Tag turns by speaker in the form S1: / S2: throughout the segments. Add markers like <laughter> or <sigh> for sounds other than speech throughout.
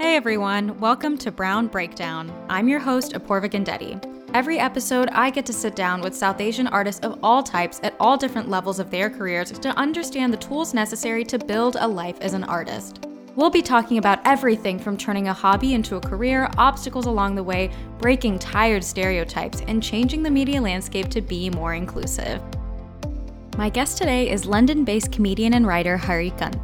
S1: Hey everyone, welcome to Brown Breakdown. I'm your host, Apoorva Gandetti. Every episode, I get to sit down with South Asian artists of all types at all different levels of their careers to understand the tools necessary to build a life as an artist. We'll be talking about everything from turning a hobby into a career, obstacles along the way, breaking tired stereotypes, and changing the media landscape to be more inclusive. My guest today is London based comedian and writer Hari Kant.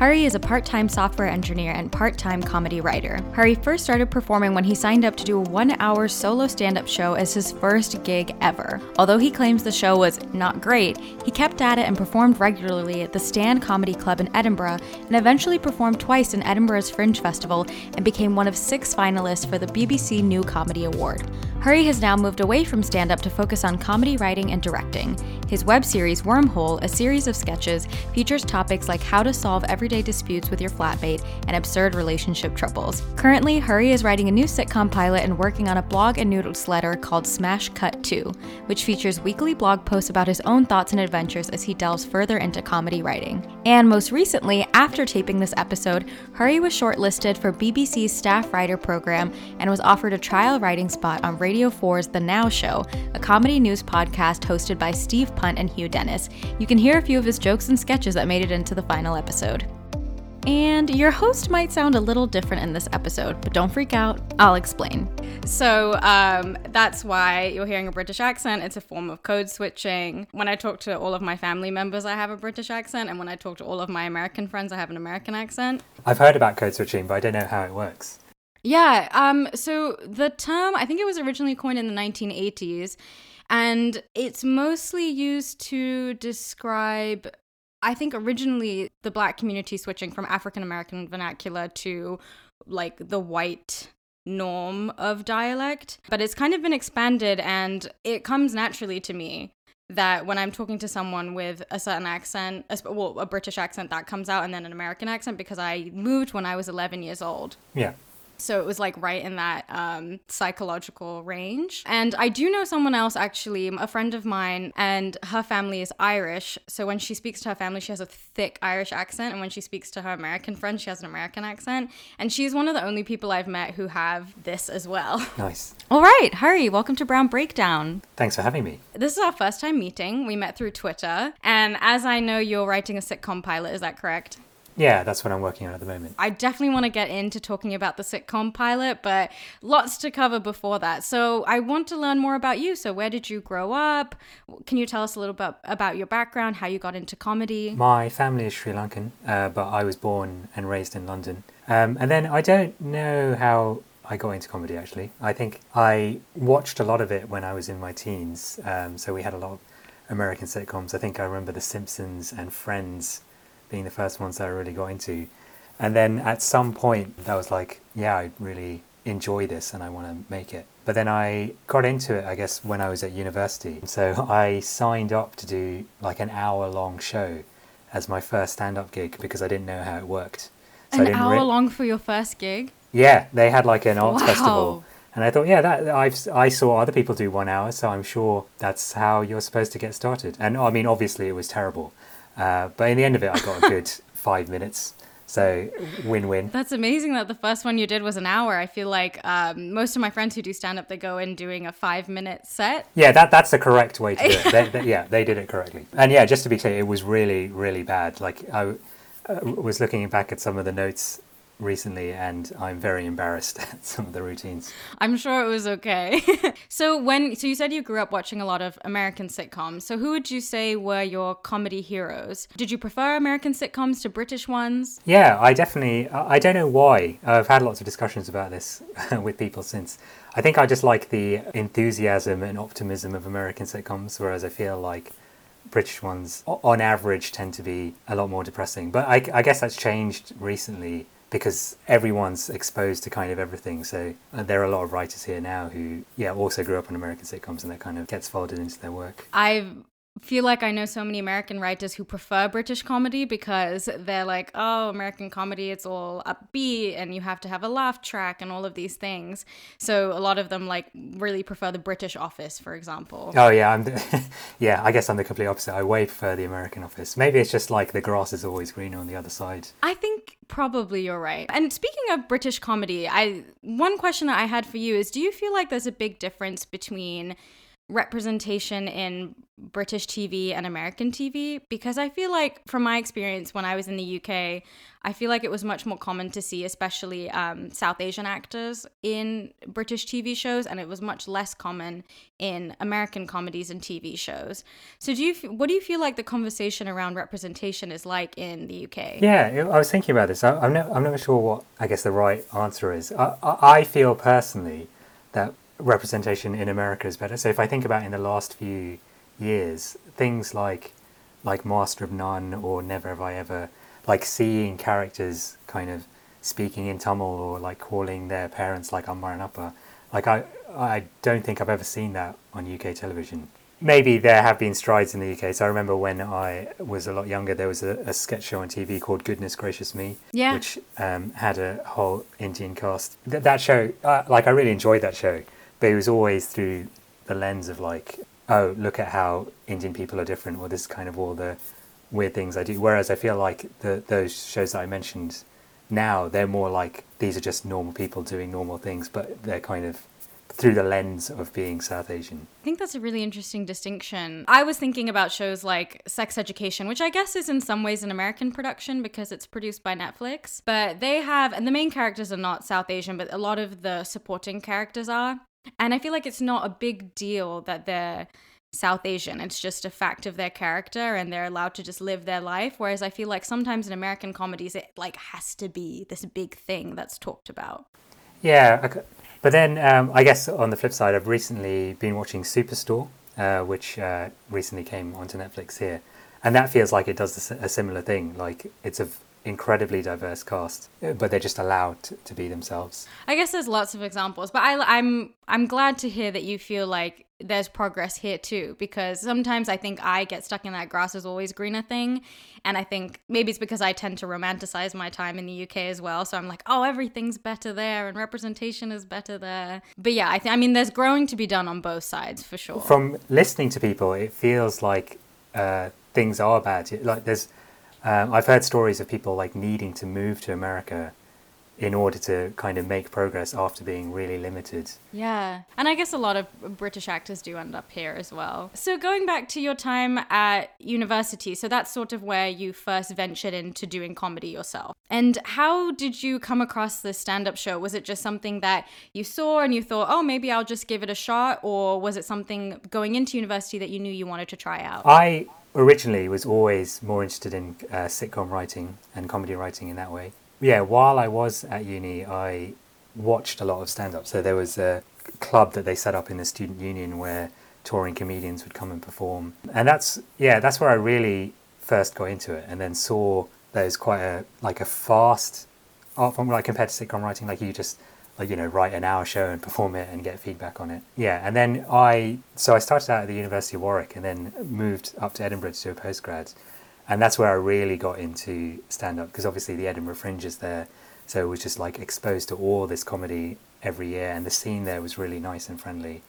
S1: Hari is a part time software engineer and part time comedy writer. Hari first started performing when he signed up to do a one hour solo stand up show as his first gig ever. Although he claims the show was not great, he kept at it and performed regularly at the Stand Comedy Club in Edinburgh and eventually performed twice in Edinburgh's Fringe Festival and became one of six finalists for the BBC New Comedy Award. Hari has now moved away from stand up to focus on comedy writing and directing. His web series, Wormhole, a series of sketches, features topics like how to solve everyday disputes with your flatmate and absurd relationship troubles. Currently, Hari is writing a new sitcom pilot and working on a blog and newsletter called Smash Cut 2, which features weekly blog posts about his own thoughts and adventures as he delves further into comedy writing. And most recently, after taping this episode, Hari was shortlisted for BBC's staff writer program and was offered a trial writing spot on Radio 4's The Now Show, a comedy news podcast hosted by Steve Punt and Hugh Dennis. You can hear a few of his jokes and sketches that made it into the final episode. And your host might sound a little different in this episode, but don't freak out. I'll explain. So, um, that's why you're hearing a British accent. It's a form of code switching. When I talk to all of my family members, I have a British accent. And when I talk to all of my American friends, I have an American accent.
S2: I've heard about code switching, but I don't know how it works.
S1: Yeah. Um, so the term, I think it was originally coined in the 1980s, and it's mostly used to describe. I think originally the black community switching from African American vernacular to like the white norm of dialect, but it's kind of been expanded and it comes naturally to me that when I'm talking to someone with a certain accent, a, well, a British accent, that comes out, and then an American accent because I moved when I was 11 years old.
S2: Yeah.
S1: So it was like right in that um, psychological range. And I do know someone else, actually, a friend of mine, and her family is Irish. So when she speaks to her family, she has a thick Irish accent. And when she speaks to her American friends, she has an American accent. And she's one of the only people I've met who have this as well.
S2: Nice. <laughs>
S1: All right, Hari, welcome to Brown Breakdown.
S2: Thanks for having me.
S1: This is our first time meeting. We met through Twitter. And as I know, you're writing a sitcom pilot, is that correct?
S2: Yeah, that's what I'm working on at the moment.
S1: I definitely want to get into talking about the sitcom pilot, but lots to cover before that. So I want to learn more about you. So where did you grow up? Can you tell us a little bit about your background, how you got into comedy?
S2: My family is Sri Lankan, uh, but I was born and raised in London. Um, and then I don't know how I got into comedy actually. I think I watched a lot of it when I was in my teens. Um, so we had a lot of American sitcoms. I think I remember The Simpsons and Friends being the first ones that I really got into. And then at some point, I was like, yeah, I really enjoy this and I want to make it. But then I got into it, I guess, when I was at university. So I signed up to do like an hour long show as my first stand up gig because I didn't know how it worked.
S1: So an hour re- long for your first gig?
S2: Yeah, they had like an arts
S1: wow.
S2: festival. And I thought, yeah, that I've I saw other people do one hour, so I'm sure that's how you're supposed to get started. And I mean, obviously, it was terrible. Uh, but in the end of it, I got a good <laughs> five minutes. So win win.
S1: That's amazing that the first one you did was an hour. I feel like um, most of my friends who do stand up, they go in doing a five minute set.
S2: Yeah, that that's the correct way to do it. <laughs> they, they, yeah, they did it correctly. And yeah, just to be clear, it was really, really bad. Like I uh, was looking back at some of the notes recently and I'm very embarrassed <laughs> at some of the routines.
S1: I'm sure it was okay. <laughs> so when so you said you grew up watching a lot of American sitcoms. So who would you say were your comedy heroes? Did you prefer American sitcoms to British ones?
S2: Yeah, I definitely I don't know why. I've had lots of discussions about this <laughs> with people since. I think I just like the enthusiasm and optimism of American sitcoms whereas I feel like British ones, on average, tend to be a lot more depressing. But I, I guess that's changed recently because everyone's exposed to kind of everything. So uh, there are a lot of writers here now who, yeah, also grew up on American sitcoms and that kind of gets folded into their work.
S1: I feel like I know so many American writers who prefer British comedy because they're like, oh, American comedy, it's all upbeat and you have to have a laugh track and all of these things. So a lot of them like really prefer the British Office, for example.
S2: Oh yeah, I'm the, <laughs> yeah. I guess I'm the complete opposite. I way prefer the American Office. Maybe it's just like the grass is always greener on the other side.
S1: I think Probably you're right. And speaking of British comedy, I one question that I had for you is do you feel like there's a big difference between representation in British TV and American TV because I feel like, from my experience when I was in the UK, I feel like it was much more common to see, especially um, South Asian actors in British TV shows, and it was much less common in American comedies and TV shows. So, do you what do you feel like the conversation around representation is like in the UK?
S2: Yeah, I was thinking about this. I, am not, I'm never sure what I guess the right answer is. I, I feel personally that representation in America is better. So if I think about in the last few years, things like like Master of None or Never Have I Ever, like seeing characters kind of speaking in Tamil or like calling their parents like Amma and Appa, like I I don't think I've ever seen that on UK television. Maybe there have been strides in the UK. So I remember when I was a lot younger, there was a, a sketch show on TV called Goodness Gracious Me,
S1: yeah.
S2: which um, had a whole Indian cast. Th- that show, uh, like I really enjoyed that show but it was always through the lens of like, oh, look at how Indian people are different, or this is kind of all the weird things I do. Whereas I feel like the those shows that I mentioned now, they're more like these are just normal people doing normal things, but they're kind of through the lens of being South Asian.
S1: I think that's a really interesting distinction. I was thinking about shows like Sex Education, which I guess is in some ways an American production because it's produced by Netflix. But they have, and the main characters are not South Asian, but a lot of the supporting characters are. And I feel like it's not a big deal that they're South Asian. It's just a fact of their character and they're allowed to just live their life. Whereas I feel like sometimes in American comedies, it like has to be this big thing that's talked about.
S2: Yeah. Okay. But then um, I guess on the flip side, I've recently been watching Superstore, uh, which uh, recently came onto Netflix here. And that feels like it does a similar thing. Like it's a incredibly diverse cast, but they're just allowed to, to, be themselves.
S1: I guess there's lots of examples, but I, I'm I'm glad to hear that you feel like there's progress here too, because sometimes I think I get stuck in that grass is always greener thing, and I think maybe it's because I tend to romanticize my time in the UK as well. So I'm like, oh, everything's better there, and representation is better there. But yeah, I think I mean there's growing to be done on both sides for sure.
S2: From listening to people, it feels like uh, things are bad. Like there's um, I've heard stories of people like needing to move to America in order to kind of make progress after being really limited.
S1: Yeah. And I guess a lot of British actors do end up here as well. So going back to your time at university, so that's sort of where you first ventured into doing comedy yourself. And how did you come across the stand-up show? Was it just something that you saw and you thought, "Oh, maybe I'll just give it a shot," or was it something going into university that you knew you wanted to try out?
S2: I originally was always more interested in uh, sitcom writing and comedy writing in that way. Yeah, while I was at uni, I watched a lot of stand up. So there was a club that they set up in the student union where touring comedians would come and perform. And that's, yeah, that's where I really first got into it and then saw there's quite a, like a fast art form, like compared to sitcom writing, like you just you know write an hour show and perform it and get feedback on it. Yeah and then i so i started out at the university of warwick and then moved up to edinburgh to do a postgrad. And that's where i really got into stand up because obviously the edinburgh fringe is there. So it was just like exposed to all this comedy every year and the scene there was really nice and friendly.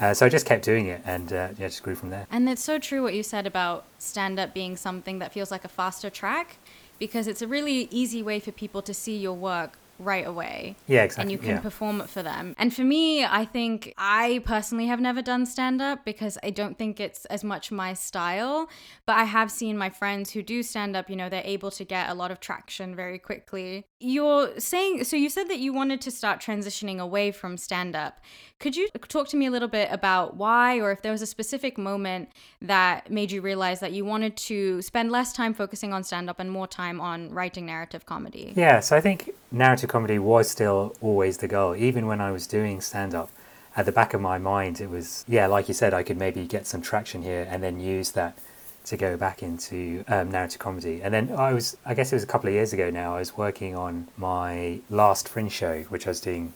S2: Uh, so I just kept doing it and uh, yeah, just grew from there.
S1: And it's so true what you said about stand up being something that feels like a faster track because it's a really easy way for people to see your work right away.
S2: Yeah, exactly.
S1: And you can
S2: yeah.
S1: perform it for them. And for me, I think I personally have never done stand up because I don't think it's as much my style. But I have seen my friends who do stand up, you know, they're able to get a lot of traction very quickly. You're saying, so you said that you wanted to start transitioning away from stand up. Could you talk to me a little bit about why, or if there was a specific moment that made you realize that you wanted to spend less time focusing on stand up and more time on writing narrative comedy?
S2: Yeah, so I think narrative comedy was still always the goal, even when I was doing stand up. At the back of my mind, it was, yeah, like you said, I could maybe get some traction here and then use that to go back into um, narrative comedy. And then I was, I guess it was a couple of years ago now, I was working on my last Fringe show, which I was doing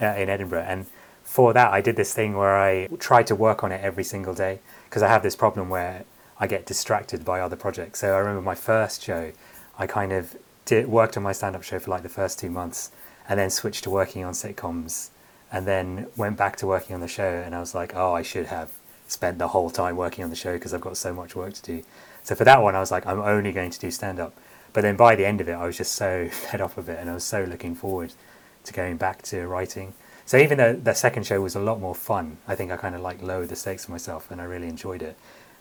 S2: uh, in Edinburgh. And for that, I did this thing where I tried to work on it every single day because I have this problem where I get distracted by other projects. So I remember my first show, I kind of did, worked on my stand up show for like the first two months and then switched to working on sitcoms and then went back to working on the show. And I was like, oh, I should have spent the whole time working on the show because I've got so much work to do. So for that one, I was like, I'm only going to do stand up. But then by the end of it, I was just so <laughs> fed up of it, and I was so looking forward to going back to writing. So even though the second show was a lot more fun, I think I kind of like lowered the stakes for myself, and I really enjoyed it.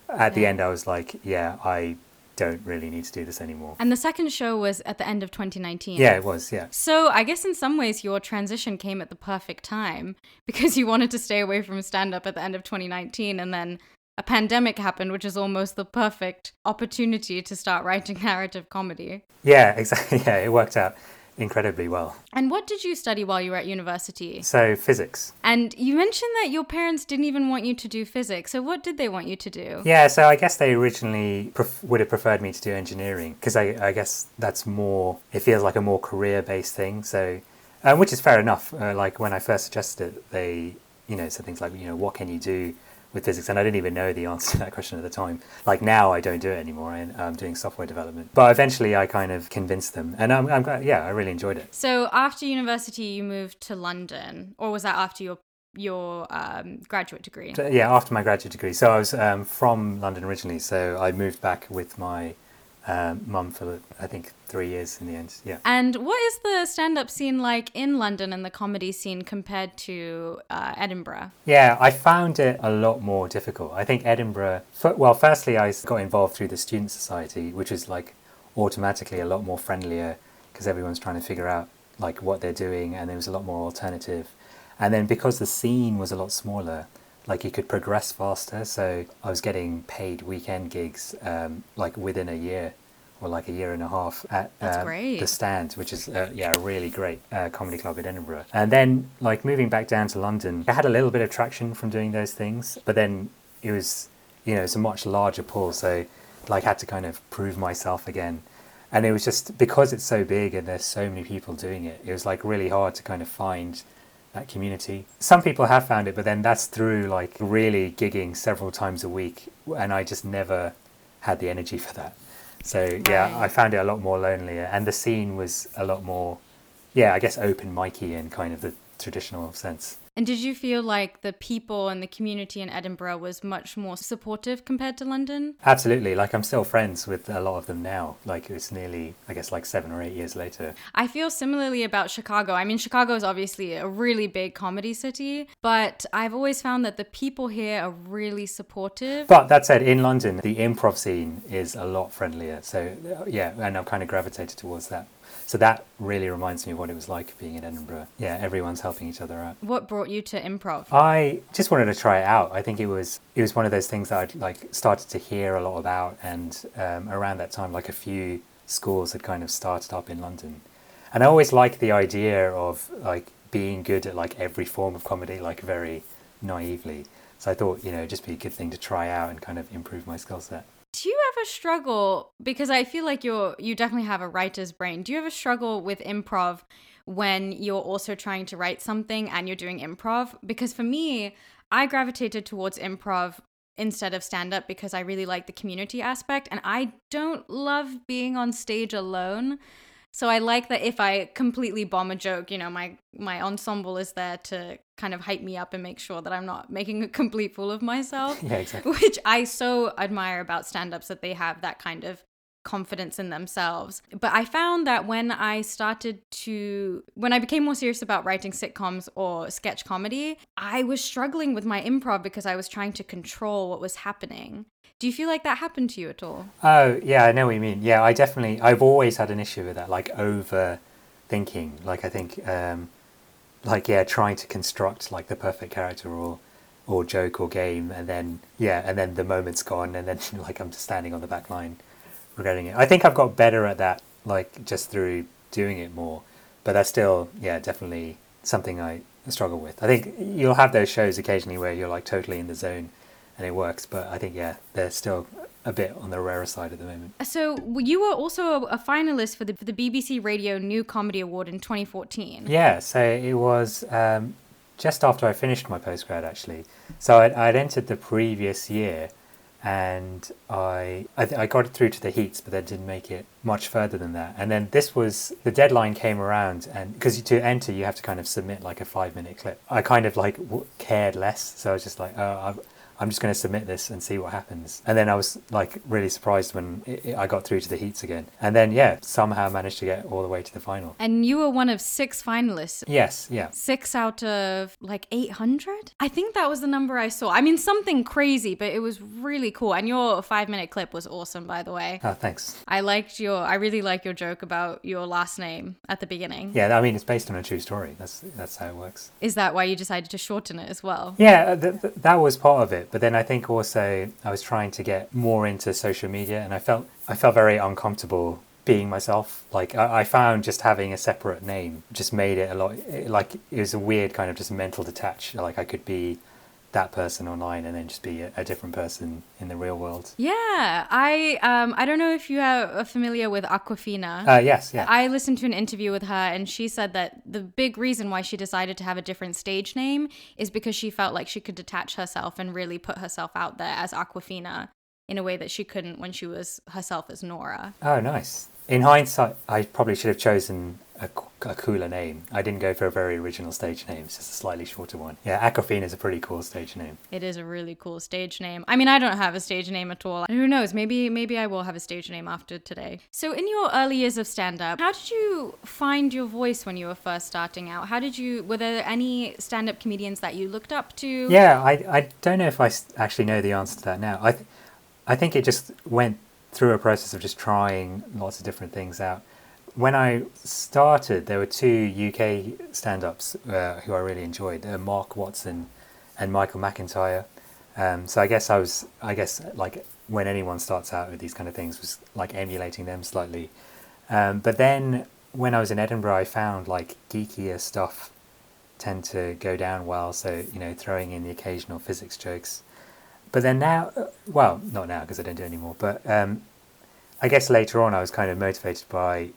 S2: At the end, I was like, yeah, I don't really need to do this anymore.
S1: And the second show was at the end of 2019.
S2: Yeah, it was. Yeah.
S1: So I guess in some ways your transition came at the perfect time <laughs> because you wanted to stay away from stand up at the end of 2019 and then a pandemic happened which is almost the perfect opportunity to start writing <laughs> narrative comedy.
S2: Yeah, exactly. <laughs> Yeah, it worked out incredibly well.
S1: And what did you study while you were at university?
S2: So physics.
S1: And you mentioned that your parents didn't even want you to do physics. So what did they want you to do?
S2: Yeah, so I guess they originally pref- would have preferred me to do engineering because I, I guess that's more, it feels like a more career based thing. So, um, which is fair enough. Uh, like when I first suggested it, they, you know, said things like, you know, what can you do with physics? And I didn't even know the answer to that question at the time. Like now I don't do it anymore. I, I'm doing software development. But eventually I kind of convinced them. And I'm, I'm glad, yeah, I really enjoyed it.
S1: So after university you moved to London or was that after your your um, graduate degree?
S2: Yeah, after my graduate degree. So I was um, from London originally. So I moved back with my um, mum for, I think, three years in the end. Yeah.
S1: And what is the stand up scene like in London and the comedy scene compared to uh, Edinburgh?
S2: Yeah, I found it a lot more difficult. I think Edinburgh, well, firstly, I got involved through the Student Society, which is like automatically a lot more friendlier because everyone's trying to figure out like what they're doing and there was a lot more alternative. And then because the scene was a lot smaller, like you could progress faster. So I was getting paid weekend gigs um, like within a year or like a year and a half at um, the Stand, which is uh, yeah a really great uh, comedy club in Edinburgh. And then like moving back down to London, I had a little bit of traction from doing those things, but then it was you know it's a much larger pool, so like had to kind of prove myself again. And it was just because it's so big and there's so many people doing it, it was like really hard to kind of find that community. Some people have found it, but then that's through like really gigging several times a week, and I just never had the energy for that. So yeah,
S1: Right.
S2: I found it a lot more lonelier, and the scene was a lot more, yeah, I guess open micy in kind of the traditional sense.
S1: And did you feel like the people and the community in Edinburgh was much more supportive compared to London?
S2: Absolutely, like I'm still friends with a lot of them now. Like it's nearly, I guess, like seven or eight years later.
S1: I feel similarly about Chicago. I mean, Chicago is obviously a really big comedy city, but I've always found that the people here are really supportive.
S2: But that said, in London, the improv scene is a lot friendlier. So yeah, and I've kind of gravitated towards that. So that really reminds me of what it was like being in Edinburgh. Yeah, everyone's helping each other out.
S1: What brought you to improv?
S2: I just wanted to try it out. I think it was it was one of those things that I'd like started to hear a lot about, and um, around that time, like a few schools had kind of started up in London, and I always liked the idea of like being good at like every form of comedy, like very naively. So I thought, you know, it'd just be a good thing to try out and kind of improve my skill set.
S1: Ever struggle because I feel like you're you definitely have a writer's brain. Do you ever struggle with improv when you're also trying to write something and you're doing improv? Because for me, I gravitated towards improv instead of stand up because I really like the community aspect and I don't love being on stage alone. So I like that if I completely bomb a joke, you know, my my ensemble is there to kind of hype me up and make sure that I'm not making a complete fool of myself <laughs>
S2: Yeah, exactly.
S1: which I so admire about stand ups that they have that kind of confidence in themselves. But I found that when I started to, when I became more serious about writing sitcoms or sketch comedy, I was struggling with my improv because I was trying to control what was happening. Do you feel like that happened to you at all?
S2: Oh, yeah, I know what you mean. Yeah, I definitely, I've always had an issue with that, like overthinking. Like, I think, um, like, yeah, trying to construct like the perfect character or, or joke or game, and then, yeah, and then the moment's gone, and then <laughs> like I'm just standing on the back line regretting it. I think I've got better at that, like, just through doing it more, but that's still, yeah, definitely something I struggle with. I think you'll have those shows occasionally where you're like totally in the zone and it works, but I think, yeah, they're still a bit on the rarer side at the moment.
S1: So you were also a finalist for the, for the BBC Radio New Comedy Award in 2014.
S2: Yeah, so it was um, just after I finished my postgrad actually. So I'd, I'd entered the previous year, and I I, th- I got it through to the heats, but then didn't make it much further than that. And then this was the deadline came around, and because to enter you have to kind of submit like a five minute clip. I kind of like w- cared less, so I was just like, oh, I've I'm just going to submit this and see what happens. And then I was like really surprised when it, it, I got through to the heats again. And then, yeah, somehow managed to get all the way to the final.
S1: And you were one of six finalists.
S2: Yes, yeah.
S1: Six out of like 800? I think that was the number I saw. I mean, something crazy, but it was really cool. And your five minute clip was awesome, by the way.
S2: Oh, thanks.
S1: I liked your, I really like your joke about your last name at the beginning.
S2: Yeah, I mean, it's based on a true story. That's, that's how it works.
S1: Is that why you decided to shorten it as well?
S2: Yeah, th- th- that was part of it. But then I think also I was trying to get more into social media and I felt, I felt very uncomfortable being myself. Like I, I, found just having a separate name just made it a lot. Like it was a weird kind of just mental detach. Like I could be that person online and then just be a, a, different person in the real world.
S1: Yeah, I um I don't know if you are familiar with Awkwafina.
S2: Uh, yes, yeah.
S1: I listened to an interview with her and she said that the big reason why she decided to have a different stage name is because she felt like she could detach herself and really put herself out there as Awkwafina in a way that she couldn't when she was herself as Nora.
S2: Oh, nice. In hindsight, I probably should have chosen a, a, cooler name. I didn't go for a very original stage name, it's just a slightly shorter one. Yeah, Awkwafina is a pretty cool stage name.
S1: It is a really cool stage name. I mean, I don't have a stage name at all. Who knows? Maybe maybe I will have a stage name after today. So, in your early years of stand up, how did you find your voice when you were first starting out? How did you were there any stand up comedians that you looked up to?
S2: Yeah, I I don't know if I actually know the answer to that now. I th- I think it just went through a process of just trying lots of different things out when I started, there were two UK stand ups uh, who I really enjoyed uh, Mark Watson and Michael McIntyre. Um, so I guess I was, I guess, like when anyone starts out with these kind of things, was like emulating them slightly. Um, but then when I was in Edinburgh, I found like geekier stuff tend to go down well. So, you know, throwing in the occasional physics jokes. But then now, uh, well, not now because I don't do anymore, but um, I guess later on I was kind of motivated by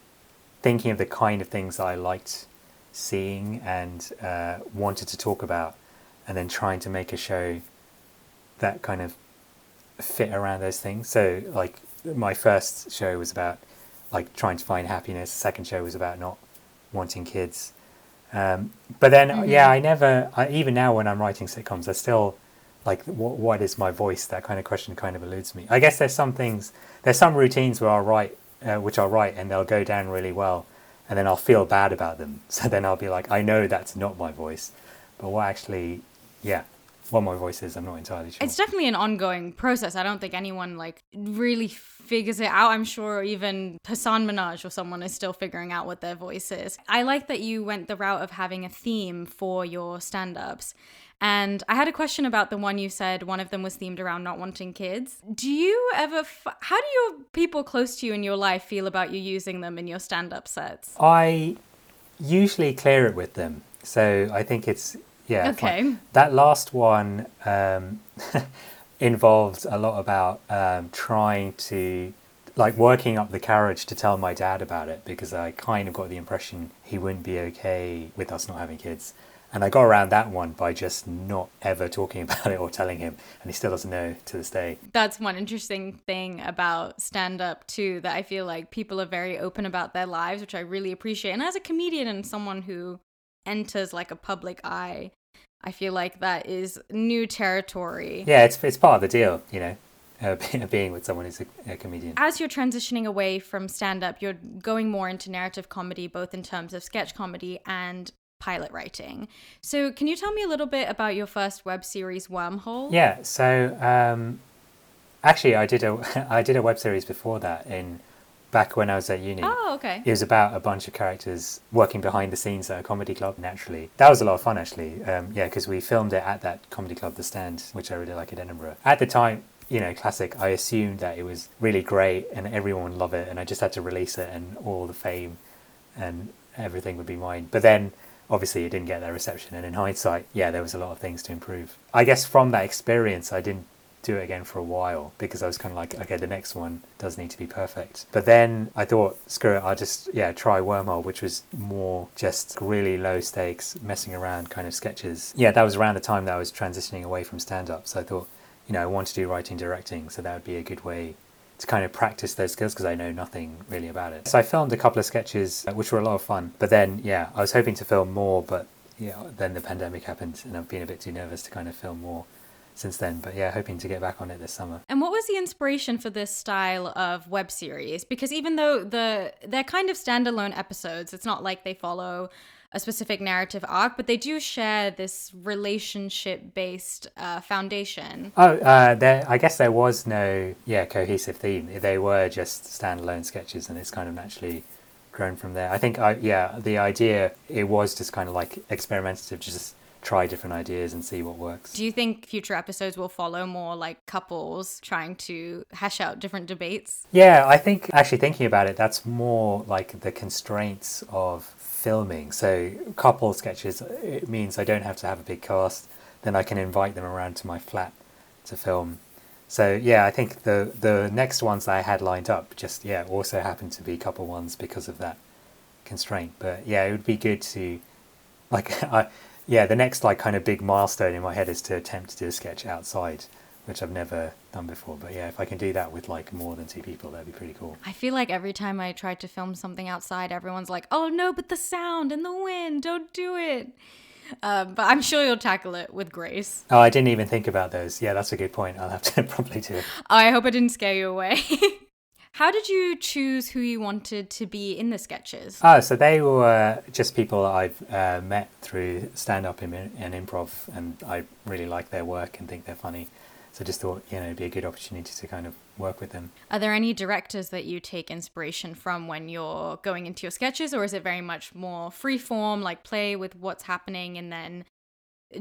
S2: thinking of the kind of things I liked seeing and uh, wanted to talk about, and then trying to make a show that kind of fit around those things. So, like, my first show was about like trying to find happiness. The second show was about not wanting kids. Um, but then, mm-hmm. yeah, I never. I, even now, when I'm writing sitcoms, I still like what, what is my voice? That kind of question kind of eludes me. I guess there's some things, there's some routines where I'll write uh, which I'll write and they'll go down really well, and then I'll feel bad about them. <laughs> So then I'll be like, I know that's not my voice, but what actually, yeah, what my voice is, I'm not entirely sure.
S1: It's definitely an ongoing process. I don't think anyone like really figures it out. I'm sure even Hasan Minhaj or someone is still figuring out what their voice is. I like that you went the route of having a theme for your stand-ups. And I had a question about the one you said one of them was themed around not wanting kids. Do you ever, f- how do your people close to you in your life feel about you using them in your stand up sets?
S2: I usually clear it with them. So I think it's, yeah.
S1: Okay.
S2: Fine. That last one um, <laughs> involved a lot about um, trying to like working up the courage to tell my dad about it because I kind of got the impression he wouldn't be okay with us not having kids. And I got around that one by just not ever talking <laughs> about it or telling him, and he still doesn't know to this day.
S1: That's one interesting thing about stand up, too, that I feel like people are very open about their lives, which I really appreciate. And as a comedian and someone who enters like a public eye, I feel like that is new territory.
S2: Yeah, it's, it's part of the deal, you know. Uh, <laughs> being with someone who's a, a, comedian.
S1: As you're transitioning away from stand up, you're going more into narrative comedy, both in terms of sketch comedy and pilot writing. So, can you tell me a little bit about your first web series, Wormhole?
S2: Yeah. So, um, actually, I did a <laughs> I did a web series before that in back when I was at uni.
S1: Oh, okay.
S2: It was about a bunch of characters working behind the scenes at a comedy club. Naturally, that was a lot of fun. Actually, um, yeah, because we filmed it at that comedy club, The Stand, which I really like in Edinburgh. At the time, you know, classic. I assumed that it was really great and everyone would love it, and I just had to release it, and all the fame and everything would be mine. But then obviously it didn't get that reception. And in hindsight, yeah, there was a lot of things to improve. I guess from that experience, I didn't do it again for a while because I was kind of like, okay, the next one does need to be perfect. But then I thought, screw it, I'll just, yeah, try Wormhole, which was more just really low stakes, messing around kind of sketches. Yeah, that was around the time that I was transitioning away from stand up. So I thought, you know, I want to do writing, directing, so that would be a good way to kind of practice those skills because I know nothing really about it. So I filmed a couple of sketches, uh, which were a lot of fun. But then, yeah, I was hoping to film more, but yeah, then the pandemic happened, and I've been a bit too nervous to kind of film more. Since then. But yeah, hoping to get back on it this summer.
S1: And what was the inspiration for this style of web series? Because even though the they're kind of standalone episodes, it's not like they follow a specific narrative arc, but they do share this relationship based uh, foundation.
S2: Oh, uh, there. I guess there was no yeah cohesive theme. They were just standalone sketches, and it's kind of naturally grown from there. I think I yeah the idea it was just kind of like experimentative, just try different ideas and see what works.
S1: Do you think future episodes will follow more like couples trying to hash out different debates?
S2: Yeah, I think actually thinking about it, that's more like the constraints of filming. So, couple sketches, it means I don't have to have a big cast, then I can invite them around to my flat to film. So yeah, I think the the next ones I had lined up just yeah also happened to be couple ones because of that constraint. But yeah, it would be good to like <laughs> I yeah, the next like kind of big milestone in my head is to attempt to do a sketch outside, which I've never done before. But yeah, if I can do that with like more than two people, that'd be pretty cool.
S1: I feel like every time I try to film something outside, everyone's like, "Oh no, but the sound and the wind, don't do it." Um, but I'm sure you'll tackle it with grace.
S2: Oh, I didn't even think about those. Yeah, that's a good point. I'll have to <laughs> probably do it.
S1: Oh, I hope I didn't scare you away. <laughs> How did you choose who you wanted to be in the sketches?
S2: Oh, so they were just people I've uh, met through stand up and, and improv, and I really like their work and think they're funny. So just thought, you know, it'd be a good opportunity to kind of work with them.
S1: Are there any directors that you take inspiration from when you're going into your sketches, or is it very much more free form, like play with what's happening and then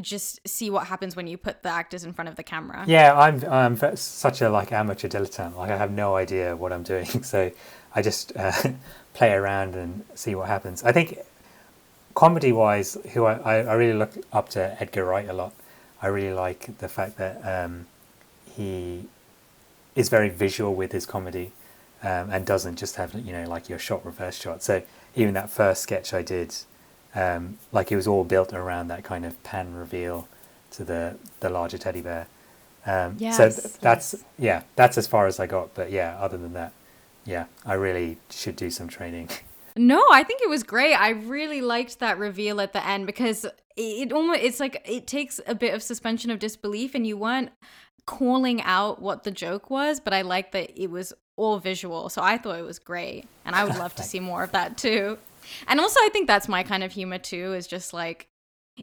S1: just see what happens when you put the actors in front of the camera.
S2: Yeah, I'm I'm such a like amateur dilettante. Like I have no idea what I'm doing, <laughs> so I just uh, <laughs> play around and see what happens. I think comedy wise, who I, I really look up to Edgar Wright a lot. I really like the fact that um, he is very visual with his comedy um, and doesn't just have you know like your shot reverse shot. So even that first sketch I did um, like it was all built around that kind of pan reveal to the the larger teddy bear. Um, yes, so th- that's yes. yeah, that's as far as I got. But yeah, other than that, yeah, I really should do some training. <laughs>
S1: No, I think it was great. I really liked that reveal at the end because it almost it's like it takes a bit of suspension of disbelief, and you weren't calling out what the joke was, but I like that it was all visual. So I thought it was great, and I would love to <laughs> see more of that too. And also, I think that's my kind of humor too, is just like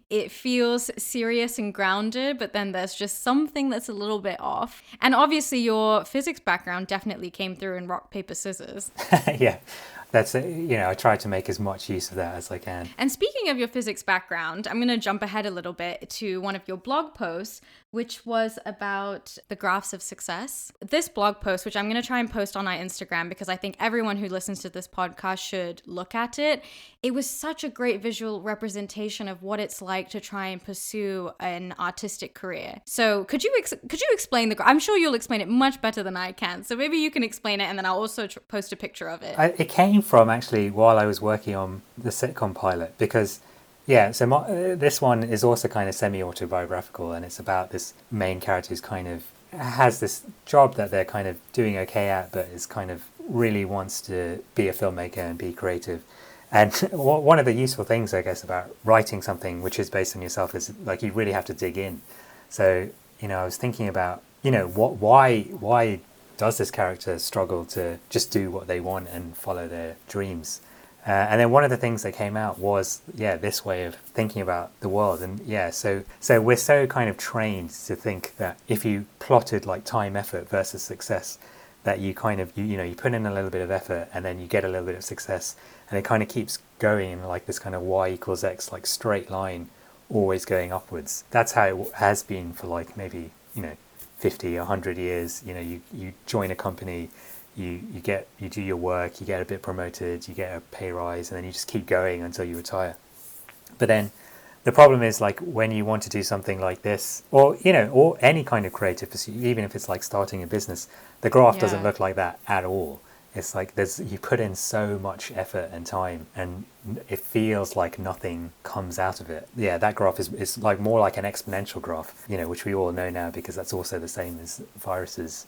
S1: it feels serious and grounded, but then there's just something that's a little bit off. And obviously, your physics background definitely came through in rock, paper, scissors. <laughs>
S2: yeah. That's, uh, you know, I try to make as much use of that as I can.
S1: And speaking of your physics background, I'm going to jump ahead a little bit to one of your blog posts which was about the graphs of success. This blog post, which I'm going to try and post on our Instagram because I think everyone who listens to this podcast should look at it. It was such a great visual representation of what it's like to try and pursue an artistic career. So, could you ex- could you explain the I'm sure you'll explain it much better than I can. So, maybe you can explain it and then I'll also tr- post a picture of it.
S2: I, it came from actually while I was working on the sitcom pilot because yeah, so my, uh, this one is also kind of semi autobiographical, and it's about this main character who's kind of has this job that they're kind of doing okay at, but is kind of really wants to be a filmmaker and be creative. And <laughs> one of the useful things, I guess, about writing something which is based on yourself is like you really have to dig in. So you know, I was thinking about you know what why why does this character struggle to just do what they want and follow their dreams? Uh, and then one of the things that came out was yeah this way of thinking about the world. And yeah so so we're so kind of trained to think that if you plotted like time effort versus success that you kind of you, you know you put in a little bit of effort and then you get a little bit of success. And it kind of keeps going in like this kind of y equals x like straight line always going upwards. That's how it has been for like maybe you know 50 100 years. You know you you join a company you you get you do your work, you get a bit promoted, you get a pay rise, and then you just keep going until you retire. But then the problem is like when you want to do something like this, or you know, or any kind of creative pursuit, even if it's like starting a business, the graph yeah. doesn't look like that at all. It's like there's you put in so much effort and time, and it feels like nothing comes out of it. Yeah, that graph is is like more like an exponential graph, you know, which we all know now because that's also the same as viruses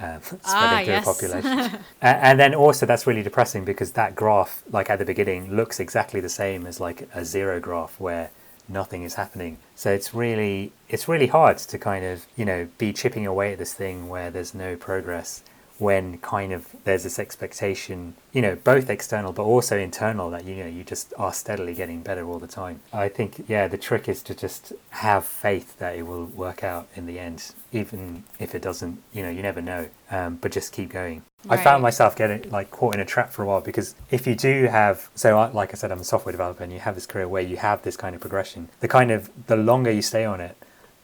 S2: uh, <laughs> spreading ah, through yes. the population. <laughs> and then also that's really depressing because that graph, like at the beginning, looks exactly the same as like a zero graph where nothing is happening. So it's really it's really hard to kind of you know be chipping away at this thing where there's no progress when kind of there's this expectation, you know, both external but also internal that you know you just are steadily getting better all the time. I think yeah, the trick is to just have faith that it will work out in the end, even if it doesn't. You know, you never know, um, but just keep going.
S1: Right.
S2: I found myself getting like caught in a trap for a while because if you do have, so I, like I said, I'm a software developer, and you have this career where you have this kind of progression. The kind of the longer you stay on it,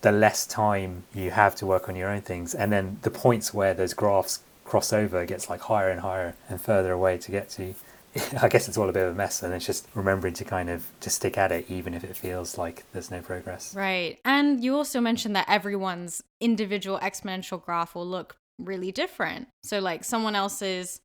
S2: the less time you have to work on your own things, and then the points where those graphs crossover gets like higher and higher and further away to get to. <laughs> I guess it's all a bit of a mess, and it's just remembering to kind of just stick at it, even if it feels like there's no progress.
S1: Right. And you also mentioned that everyone's individual exponential graph will look really different. So, like, someone else's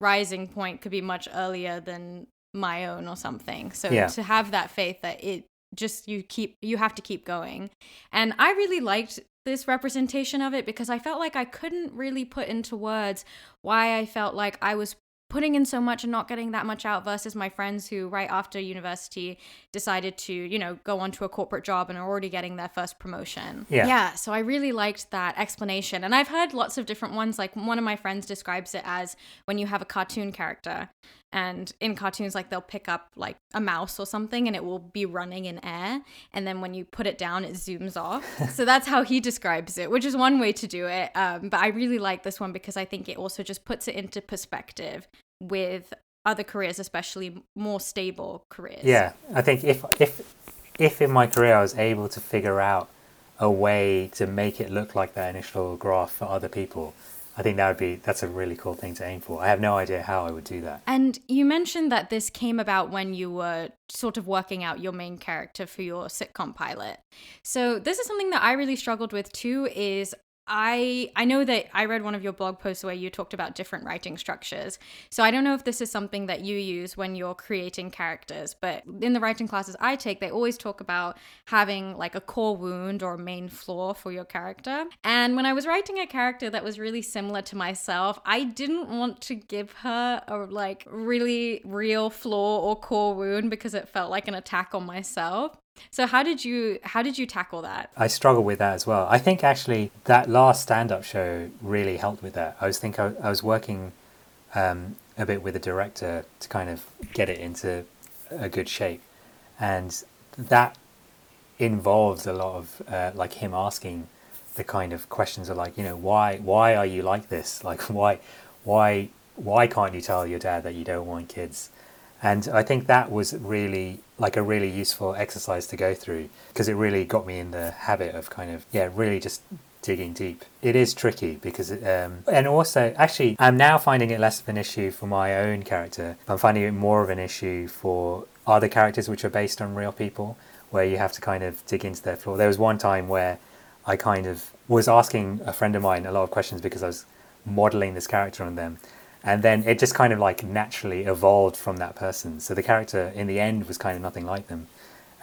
S1: rising point could be much earlier than my own or something. So,
S2: Yeah.
S1: to have that faith that it just you keep you have to keep going. And I really liked this representation of it because I felt like I couldn't really put into words why I felt like I was putting in so much and not getting that much out versus my friends who right after university decided to you know go on to a corporate job and are already getting their first promotion.
S2: Yeah.
S1: yeah. So i really liked that explanation. And i've heard lots of different ones. Like one of my friends describes it as when you have a cartoon character and in cartoons like they'll pick up like a mouse or something and it will be running in air. And then when you put it down it zooms off. <laughs> So that's how he describes it which is one way to do it. Um, but i really like this one because i think it also just puts it into perspective with other careers especially more stable careers.
S2: Yeah, I think if if if in my career I was able to figure out a way to make it look like that initial graph for other people, I think that would be that's a really cool thing to aim for. I have no idea how I would do that.
S1: And you mentioned that this came about when you were sort of working out your main character for your sitcom pilot. So this is something that I really struggled with too is I I know that I read one of your blog posts where you talked about different writing structures. So I don't know if this is something that you use when you're creating characters, but in the writing classes I take, they always talk about having like a core wound or main flaw for your character. And when I was writing a character that was really similar to myself, I didn't want to give her a like really real flaw or core wound because it felt like an attack on myself. So how did you how did you tackle that?
S2: I struggle with that as well. I think actually that last stand-up show really helped with that. I was think I, I was working um, a bit with a director to kind of get it into a good shape, and that involves a lot of uh, like him asking the kind of questions of like you know why why are you like this <laughs> like why why why can't you tell your dad that you don't want kids and i think that was really like a really useful exercise to go through because it really got me in the habit of kind of yeah really just digging deep. It is tricky because it, um, and also actually i'm now finding it less of an issue for my own character. I'm finding it more of an issue for other characters which are based on real people where you have to kind of dig into their flaw. There was one time where I kind of was asking a friend of mine a lot of questions because I was modeling this character on them. And then it just kind of like naturally evolved from that person. So the character in the end was kind of nothing like them.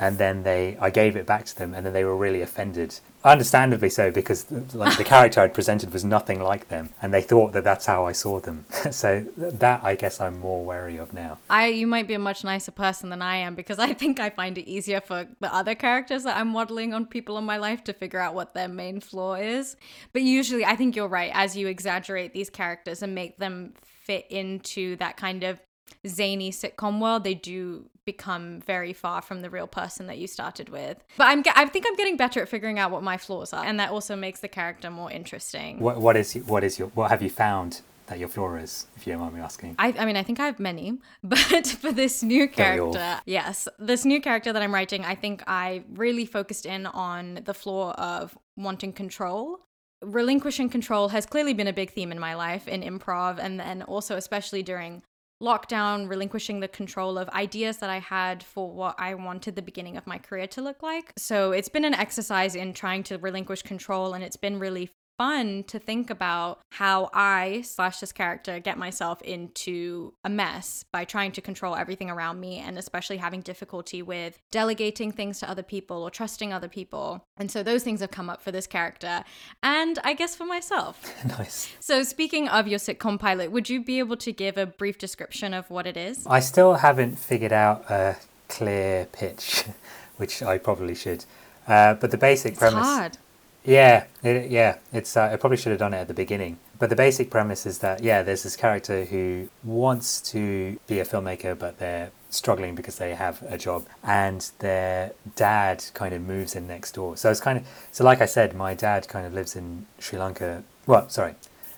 S2: And then they, I gave it back to them, and then they were really offended. Understandably so, because like the character I'd presented was nothing like them, and they thought that that's how I saw them. <laughs> so that I guess I'm more wary of now.
S1: I you might be a much nicer person than I am because I think I find it easier for the other characters that I'm modeling on people in my life to figure out what their main flaw is. But usually I think you're right as you exaggerate these characters and make them fit into that kind of zany sitcom world, they do become very far from the real person that you started with. But I'm I think I'm getting better at figuring out what my flaws are and that also makes the character more interesting.
S2: What, what is what is your what have you found that your flaw is, if you don't mind me asking?
S1: I, I mean, I think I have many, <laughs> but for this new
S2: Don't we all?
S1: character, yes, this new character that I'm writing, I think I really focused in on the flaw of wanting control. Relinquishing control has clearly been a big theme in my life in improv, and then also, especially during lockdown, relinquishing the control of ideas that I had for what I wanted the beginning of my career to look like. So it's been an exercise in trying to relinquish control, and it's been really fun to think about how I slash this character get myself into a mess by trying to control everything around me and especially having difficulty with delegating things to other people or trusting other people. And so those things have come up for this character and I guess for myself. <laughs>
S2: nice.
S1: So speaking of your sitcom pilot, would you be able to give a brief description of what it is?
S2: I still haven't figured out a clear pitch <laughs> which I probably should. Uh, but the basic
S1: It's
S2: premise.
S1: hard.
S2: Yeah, it, yeah, it's. Uh, I probably should have done it at the beginning. But the basic premise is that yeah, there's this character who wants to be a filmmaker, but they're struggling because they have a job, and their dad kind of moves in next door. So it's kind of so. Like I said, my dad kind of lives in Sri Lanka. Well, sorry,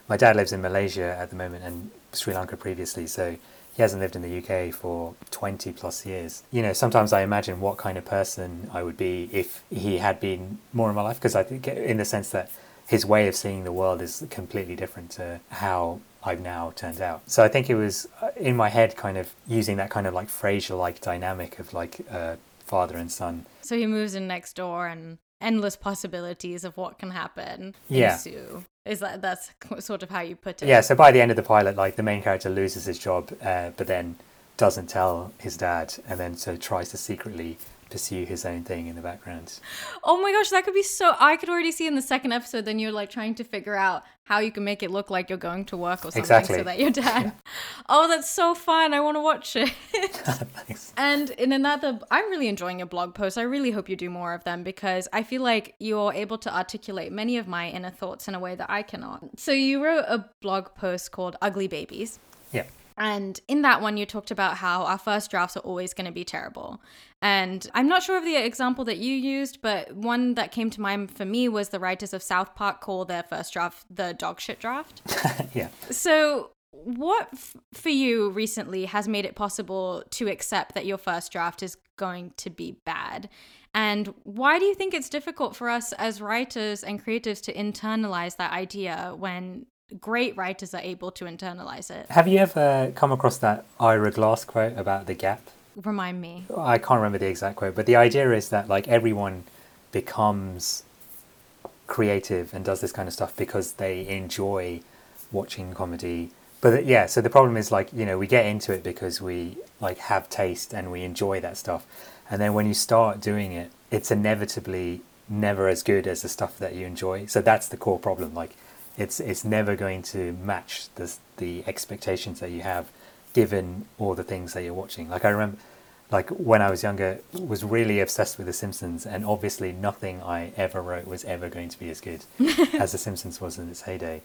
S2: my dad lives in Malaysia at the moment and Sri Lanka previously. So he hasn't lived in the UK for 20 plus years. You know, sometimes I imagine what kind of person I would be if he had been more in my life, because I think, in the sense that his way of seeing the world is completely different to how I've now turned out. So I think it was uh, in my head kind of using that kind of like Frasier like dynamic of like uh, father and son.
S1: So he moves in next door and endless possibilities of what can happen
S2: Yeah.
S1: ensue. Is that that's sort of how you put it?
S2: Yeah, so by the end of the pilot, like the main character loses his job, uh, but then doesn't tell his dad, and then so tries to secretly pursue his own thing in the background.
S1: Oh my gosh, that could be so. I could already see in the second episode. Then you're like trying to figure out how you can make it look like you're going to work or something,
S2: Exactly.
S1: so that your dad. <laughs> Oh, that's so fun! I want to watch it. <laughs>
S2: Thanks.
S1: And in another, I'm really enjoying your blog posts. I really hope you do more of them because I feel like you're able to articulate many of my inner thoughts in a way that I cannot. So you wrote a blog post called "Ugly Babies."
S2: Yeah.
S1: And in that one, you talked about how our first drafts are always going to be terrible. And I'm not sure of the example that you used, but one that came to mind for me was the writers of South Park call their first draft the dog shit draft. <laughs>
S2: yeah.
S1: So, what f- for you recently has made it possible to accept that your first draft is going to be bad? And why do you think it's difficult for us as writers and creatives to internalize that idea when great writers are able to internalize it?
S2: Have you ever come across that Ira Glass quote about the gap?
S1: Remind me.
S2: I can't remember the exact quote, but the idea is that like everyone becomes creative and does this kind of stuff because they enjoy watching comedy. But uh, yeah, so the problem is like, you know, we get into it because we like have taste and we enjoy that stuff. And then when you start doing it, it's inevitably never as good as the stuff that you enjoy. So that's the core problem. Like it's it's never going to match the the expectations that you have given all the things that you're watching. Like I remember like when I was younger was really obsessed with The Simpsons and obviously nothing I ever wrote was ever going to be as good <laughs> as The Simpsons was in its heyday.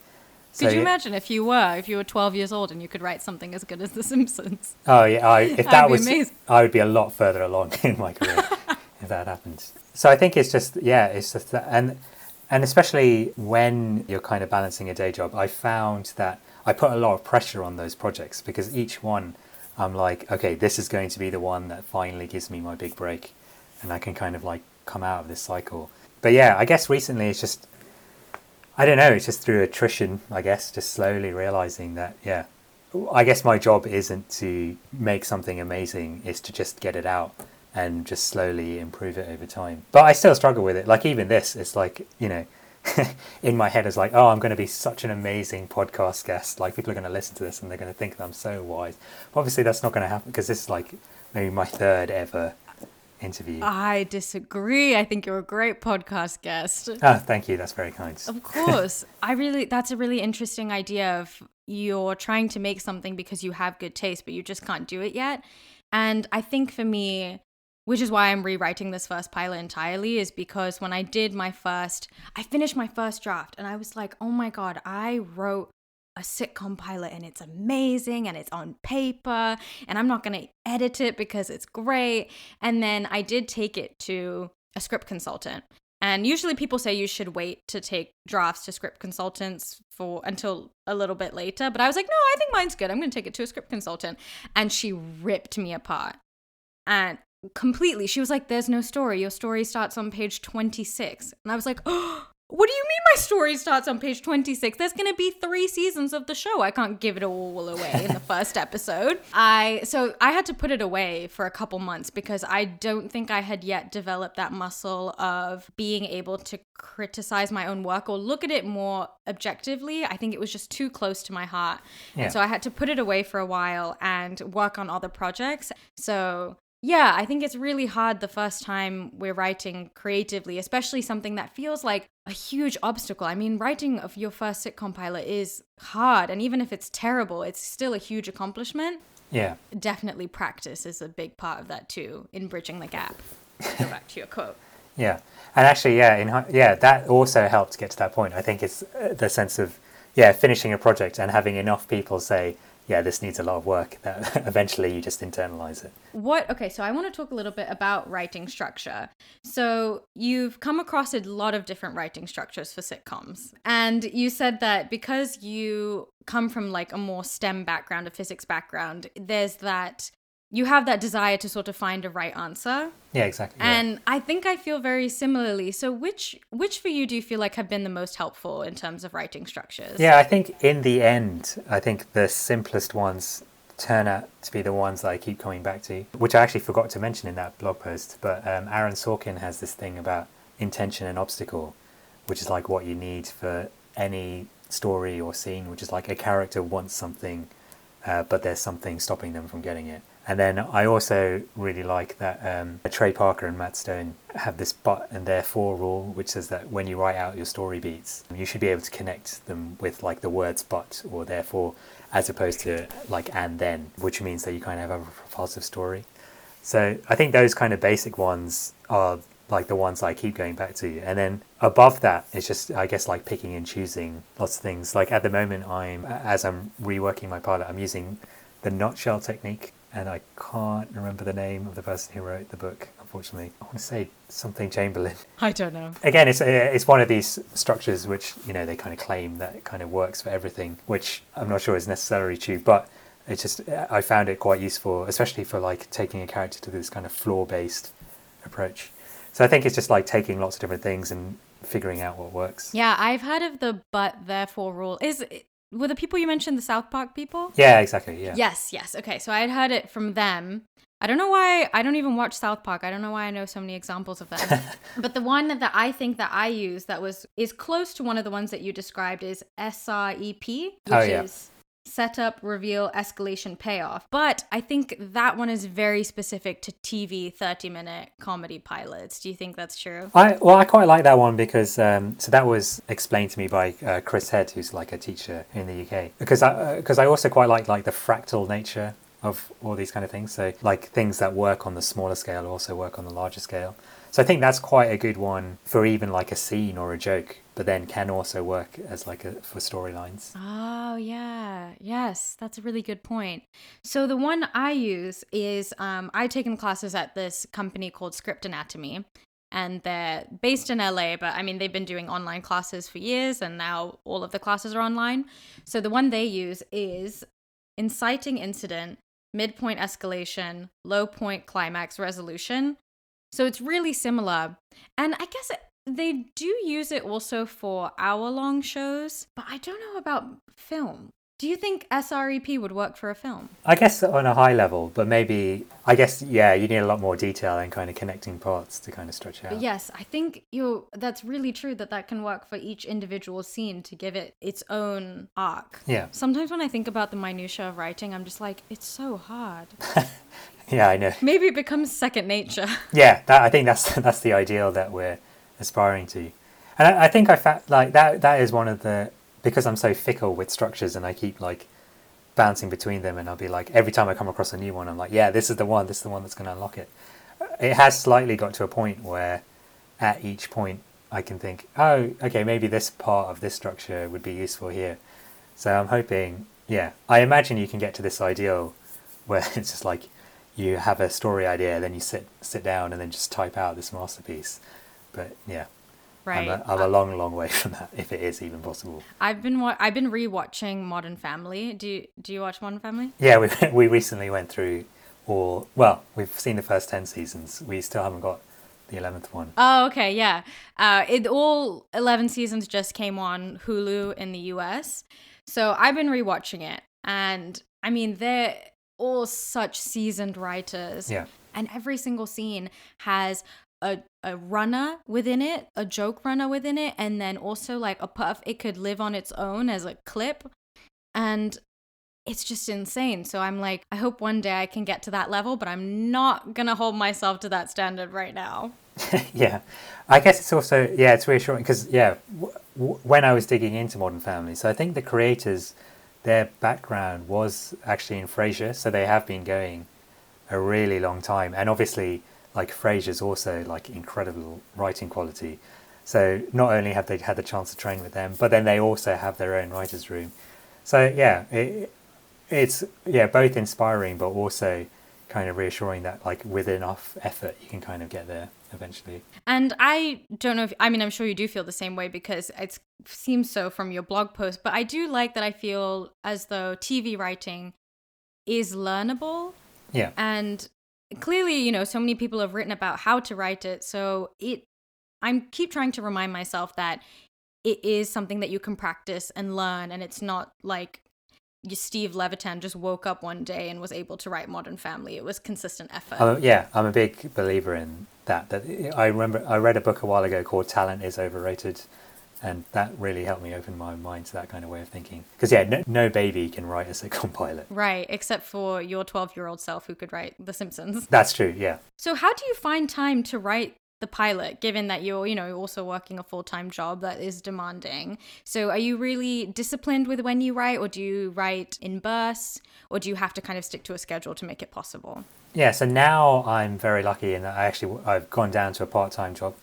S1: So, Could you imagine if you were, if you were 12 years old and you could write something as good as The Simpsons?
S2: Oh yeah, I, if <laughs> that
S1: That'd
S2: was,
S1: amazing.
S2: I would be a lot further along <laughs> in my career if that happened. So I think it's just yeah, it's just that, and and especially when you're kind of balancing a day job, I found that I put a lot of pressure on those projects because each one, I'm like, okay, this is going to be the one that finally gives me my big break, and I can kind of like come out of this cycle. But yeah, I guess recently it's just I don't know, it's just through attrition, I guess, just slowly realizing that, yeah, I guess my job isn't to make something amazing, it's to just get it out and just slowly improve it over time. But I still struggle with it. Like, even this, it's like, you know, <laughs> in my head, it's like, oh, I'm going to be such an amazing podcast guest. Like, people are going to listen to this and they're going to think that I'm so wise. But obviously, that's not going to happen because this is like maybe my third ever interview.
S1: I disagree. I think you're a great podcast guest.
S2: Ah, thank you. That's very kind.
S1: Of <laughs> course. I really, that's a really interesting idea of you're trying to make something because you have good taste, but you just can't do it yet. And I think for me, which is why I'm rewriting this first pilot entirely, is because when I did my first, I finished my first draft and I was like, oh my God, I wrote a sitcom pilot and it's amazing and it's on paper and I'm not going to edit it because it's great. And then I did take it to a script consultant. And usually people say you should wait to take drafts to script consultants for until a little bit later, but I was like, "No, I think mine's good. I'm going to take it to a script consultant." And she ripped me apart. And completely. She was like, "There's no story. Your story starts on page 26." And I was like, "Oh, <gasps> what do you mean my story starts on page 26? There's going to be 3 seasons of the show. I can't give it all away in the <laughs> first episode." I so I had to put it away for a couple months because I don't think I had yet developed that muscle of being able to criticize my own work or look at it more objectively. I think it was just too close to my heart.
S2: Yeah.
S1: And so I had to put it away for a while and work on other projects. So yeah, I think it's really hard the first time we're writing creatively, especially something that feels like a huge obstacle. I mean, writing of your first sitcom pilot is hard, and even if it's terrible, it's still a huge accomplishment.
S2: Yeah.
S1: Definitely practice is a big part of that too in bridging the gap. Go back to your quote. <laughs>
S2: Yeah, and actually, yeah, in, yeah, that also helped get to that point. I think it's uh, the sense of yeah, finishing a project and having enough people say, yeah, this needs a lot of work. <laughs> Eventually you just internalize it.
S1: What, okay, so I want to talk a little bit about writing structure. So you've come across a lot of different writing structures for sitcoms. And you said that because you come from like a more STEM background, a physics background, there's that you have that desire to sort of find a right answer
S2: Yeah, exactly. yeah.
S1: and i think i feel very similarly so which which for you do you feel like have been the most helpful in terms of writing structures
S2: Yeah, I think in the end, I think the simplest ones turn out to be the ones that I keep coming back to, which I actually forgot to mention in that blog post. But um, Aaron Sorkin has this thing about intention and obstacle, which is like what you need for any story or scene, which is like a character wants something, uh, but there's something stopping them from getting it. And then I also really like that um, Trey Parker and Matt Stone have this but and therefore rule, which says that when you write out your story beats, you should be able to connect them with like the words but or therefore, as opposed to like and then, which means that you kind of have a propulsive story. So I think those kind of basic ones are like the ones I keep going back to. And then above that, it's just, I guess, like picking and choosing lots of things. Like at the moment, I'm, as I'm reworking my pilot, I'm using the nutshell technique. And I can't remember the name of the person who wrote the book, unfortunately. I want to say something Chamberlain. <laughs>
S1: i don't know
S2: Again, it's, uh, it's one of these structures which, you know, they kind of claim that it kind of works for everything, which I'm not sure is necessarily true. But it's just, I found it quite useful, especially for like taking a character to this kind of floor based approach. So I think it's just like taking lots of different things and figuring out what works.
S1: yeah i've heard of the but therefore rule is were the people you mentioned the south park people
S2: Yeah, exactly. Yeah.
S1: Yes, yes. Okay, so I had heard it from them. I don't know why I don't even watch South Park. I don't know why I know so many examples of them. <laughs> but the one that I think that I use that was is close to one of the ones that you described is SREP, oh, which
S2: Oh, yeah.
S1: is setup, reveal, escalation, payoff. But I think that one is very specific to TV 30 minute comedy pilots. Do you think that's true?
S2: I well, I quite like that one because um, so that was explained to me by uh, Chris Head, who's like a teacher in the UK. Because I because I also quite like like the fractal nature of all these kind of things. So like things that work on the smaller scale also work on the larger scale. So I think that's quite a good one for even like a scene or a joke, but then can also work as like a, for storylines.
S1: Oh, yeah. Yes, that's a really good point. So, the one I use is um, I've taken classes at this company called Script Anatomy, and they're based in LA, but I mean, they've been doing online classes for years, and now all of the classes are online. So, the one they use is inciting incident, midpoint escalation, low point climax resolution. So, it's really similar. And I guess it, they do use it also for hour long shows, but I don't know about film. Do you think SREP would work for a film?
S2: I guess on a high level, but maybe I guess yeah, you need a lot more detail and kind of connecting parts to kind of stretch out.
S1: But yes, I think you that's really true that that can work for each individual scene to give it its own arc.
S2: Yeah.
S1: Sometimes when I think about the minutia of writing, I'm just like, it's so hard. <laughs>
S2: Yeah, I know.
S1: Maybe it becomes second nature.
S2: Yeah, that, I think that's <laughs> that's the ideal that we're aspiring to, and I, I think I fa- like that. That is one of the because I'm so fickle with structures and I keep like bouncing between them, and I'll be like every time I come across a new one, I'm like, yeah, this is the one. This is the one that's going to unlock it. It has slightly got to a point where, at each point, I can think, oh, okay, maybe this part of this structure would be useful here. So I'm hoping, yeah, I imagine you can get to this ideal where <laughs> it's just like you have a story idea, then you sit sit down and then just type out this masterpiece. But yeah,
S1: Right.
S2: I'm, a, I'm a long, long way <laughs> from that, if it is even possible.
S1: I've been wa- I've been rewatching Modern Family. Do you, do you watch Modern Family?
S2: Yeah, we <laughs> we recently went through all. Well, we've seen the first ten seasons. We still haven't got the eleventh one.
S1: Oh, okay, yeah. Uh, it all eleven seasons just came on Hulu in the U.S. So I've been rewatching it, and I mean they're all such seasoned writers.
S2: Yeah.
S1: And every single scene has a a runner within it, a joke runner within it, and then also like a puff. It could live on its own as a clip, and it's just insane. So I'm like, I hope one day I can get to that level, but I'm not gonna hold myself to that standard right now. <laughs>
S2: yeah, I guess it's also yeah, it's reassuring because yeah, w- w- when I was digging into Modern Family, so I think the creators, their background was actually in Frasier, so they have been going a really long time, and obviously like Frasier's also like incredible writing quality. So not only have they had the chance to train with them, but then they also have their own writers' room. So yeah, it, it's yeah both inspiring, but also kind of reassuring that like with enough effort you can kind of get there eventually.
S1: And I don't know if I mean I'm sure you do feel the same way because it seems so from your blog post, but I do like that I feel as though TV writing is learnable.
S2: Yeah.
S1: And clearly, you know, so many people have written about how to write it, so it I'm keep trying to remind myself that it is something that you can practice and learn and it's not like Steve Levitan just woke up one day and was able to write Modern Family. It was consistent effort.
S2: Uh, yeah, I'm a big believer in that. That I remember I read a book a while ago called Talent is Overrated, and that really helped me open my mind to that kind of way of thinking. Because yeah, no, no, baby can write a sitcom <laughs> pilot.
S1: Right, except for your 12 year old self who could write The Simpsons.
S2: That's true. Yeah.
S1: So how do you find time to write the pilot given that you're you know also working a full-time job that is demanding so are you really disciplined with when you write or do you write in bursts or do you have to kind of stick to a schedule to make it possible
S2: yeah so now i'm very lucky in that i actually i've gone down to a part-time job